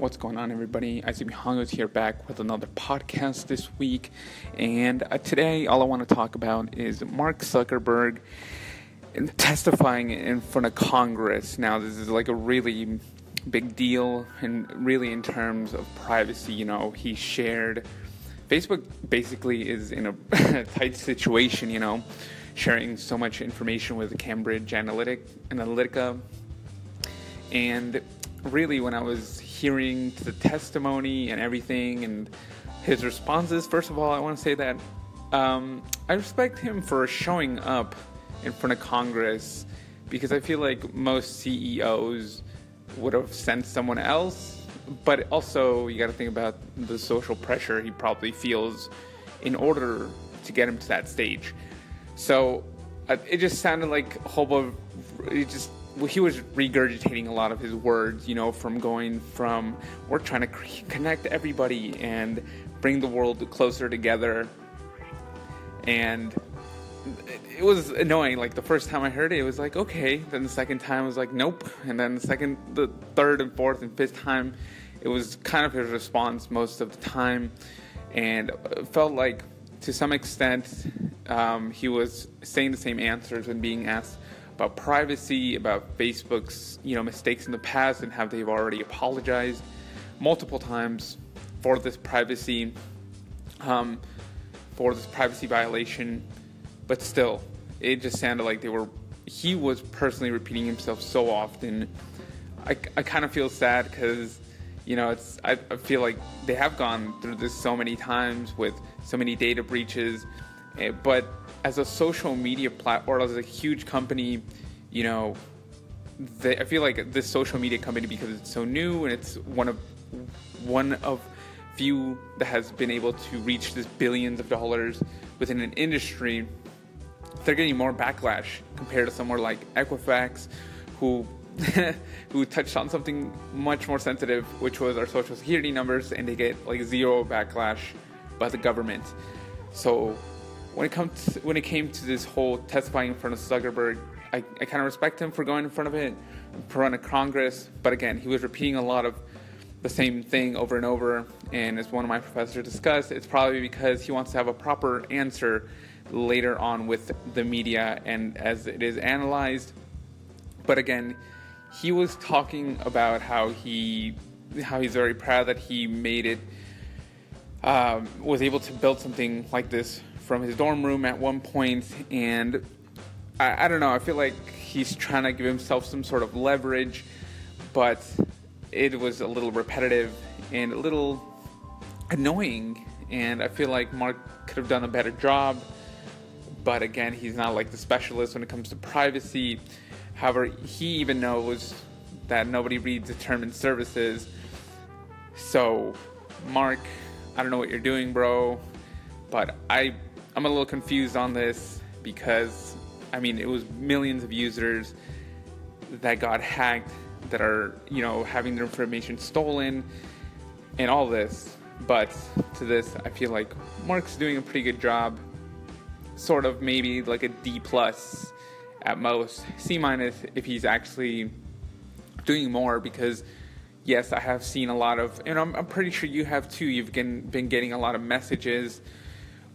What's going on, everybody? Isaac Mihango is here back with another podcast this week. And uh, today, all I want to talk about is Mark Zuckerberg testifying in front of Congress. Now, this is like a really big deal, and really in terms of privacy. You know, he shared. Facebook basically is in a tight situation, you know, sharing so much information with Cambridge Analytic, Analytica. And really, when I was hearing the testimony and everything and his responses, first of all, I want to say that um, I respect him for showing up in front of Congress because I feel like most CEOs would have sent someone else. But also, you got to think about the social pressure he probably feels in order to get him to that stage. So uh, it just sounded like whole it just he was regurgitating a lot of his words, you know, from going from we're trying to connect everybody and bring the world closer together. And it was annoying. Like the first time I heard it, it was like okay. Then the second time, I was like nope. And then the second, the third, and fourth, and fifth time, it was kind of his response most of the time, and it felt like to some extent um, he was saying the same answers when being asked about privacy, about Facebook's you know mistakes in the past and how they've already apologized multiple times for this privacy um, for this privacy violation. But still, it just sounded like they were. He was personally repeating himself so often. I, I kind of feel sad because you know it's I, I feel like they have gone through this so many times with so many data breaches, eh, but as a social media platform, as a huge company, you know, I feel like this social media company because it's so new and it's one of one of few that has been able to reach this billions of dollars within an industry. They're getting more backlash compared to somewhere like Equifax, who who touched on something much more sensitive, which was our social security numbers, and they get like zero backlash by the government. So when it comes to, when it came to this whole testifying in front of Zuckerberg, I, I kind of respect him for going in front of it, in front of Congress. But again, he was repeating a lot of the same thing over and over. And as one of my professors discussed, it's probably because he wants to have a proper answer later on with the media and as it is analyzed. But again, he was talking about how he how he's very proud that he made it um, was able to build something like this from his dorm room at one point, and I, I don't know. I feel like he's trying to give himself some sort of leverage, but it was a little repetitive and a little annoying. And I feel like Mark could have done a better job. But again, he's not like the specialist when it comes to privacy. However, he even knows that nobody reads determined services. So, Mark, I don't know what you're doing, bro. But I I'm a little confused on this because I mean it was millions of users that got hacked that are you know having their information stolen and all this. But to this, I feel like Mark's doing a pretty good job. Sort of maybe like a D plus at most, C minus if he's actually doing more because yes, I have seen a lot of, and I'm, I'm pretty sure you have too. You've been, been getting a lot of messages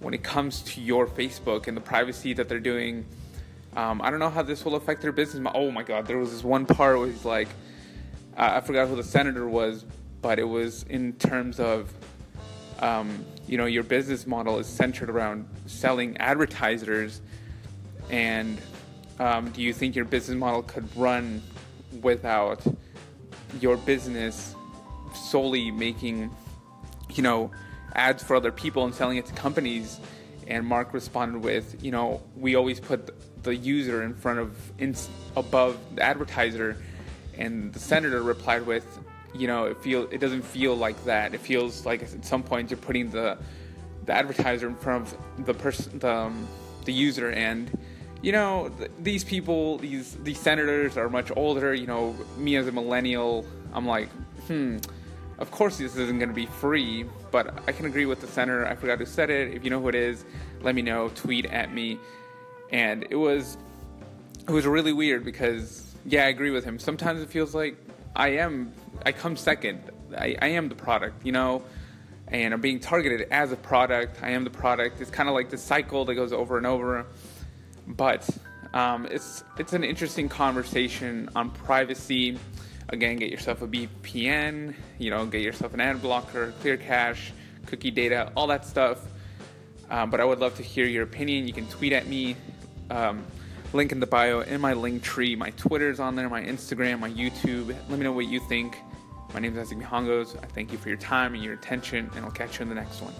when it comes to your Facebook and the privacy that they're doing. Um, I don't know how this will affect their business. Oh my God, there was this one part where he's like, uh, I forgot who the senator was, but it was in terms of, um, you know, your business model is centered around selling advertisers, and um, do you think your business model could run without your business solely making, you know, ads for other people and selling it to companies. And Mark responded with, you know, we always put the user in front of, in, above the advertiser. And the senator replied with, you know, it feel it doesn't feel like that. It feels like at some point you're putting the the advertiser in front of the person, the um, the user, and you know th- these people, these these senators are much older. You know, me as a millennial, I'm like, hmm of course, this isn't going to be free, but I can agree with the center. I forgot who said it. If you know who it is, let me know. Tweet at me. And it was, it was really weird because yeah, I agree with him. Sometimes it feels like I am I come second. I, I am the product, you know, and I'm being targeted as a product. I am the product. It's kind of like this cycle that goes over and over. But um, it's it's an interesting conversation on privacy. Again, get yourself a VPN. You know, get yourself an ad blocker, clear cache, cookie data, all that stuff. Um, but I would love to hear your opinion. You can tweet at me. Um, link in the bio in my link tree. My Twitter's on there, my Instagram, my YouTube. Let me know what you think. My name is Isaac Mihangos. I thank you for your time and your attention, and I'll catch you in the next one.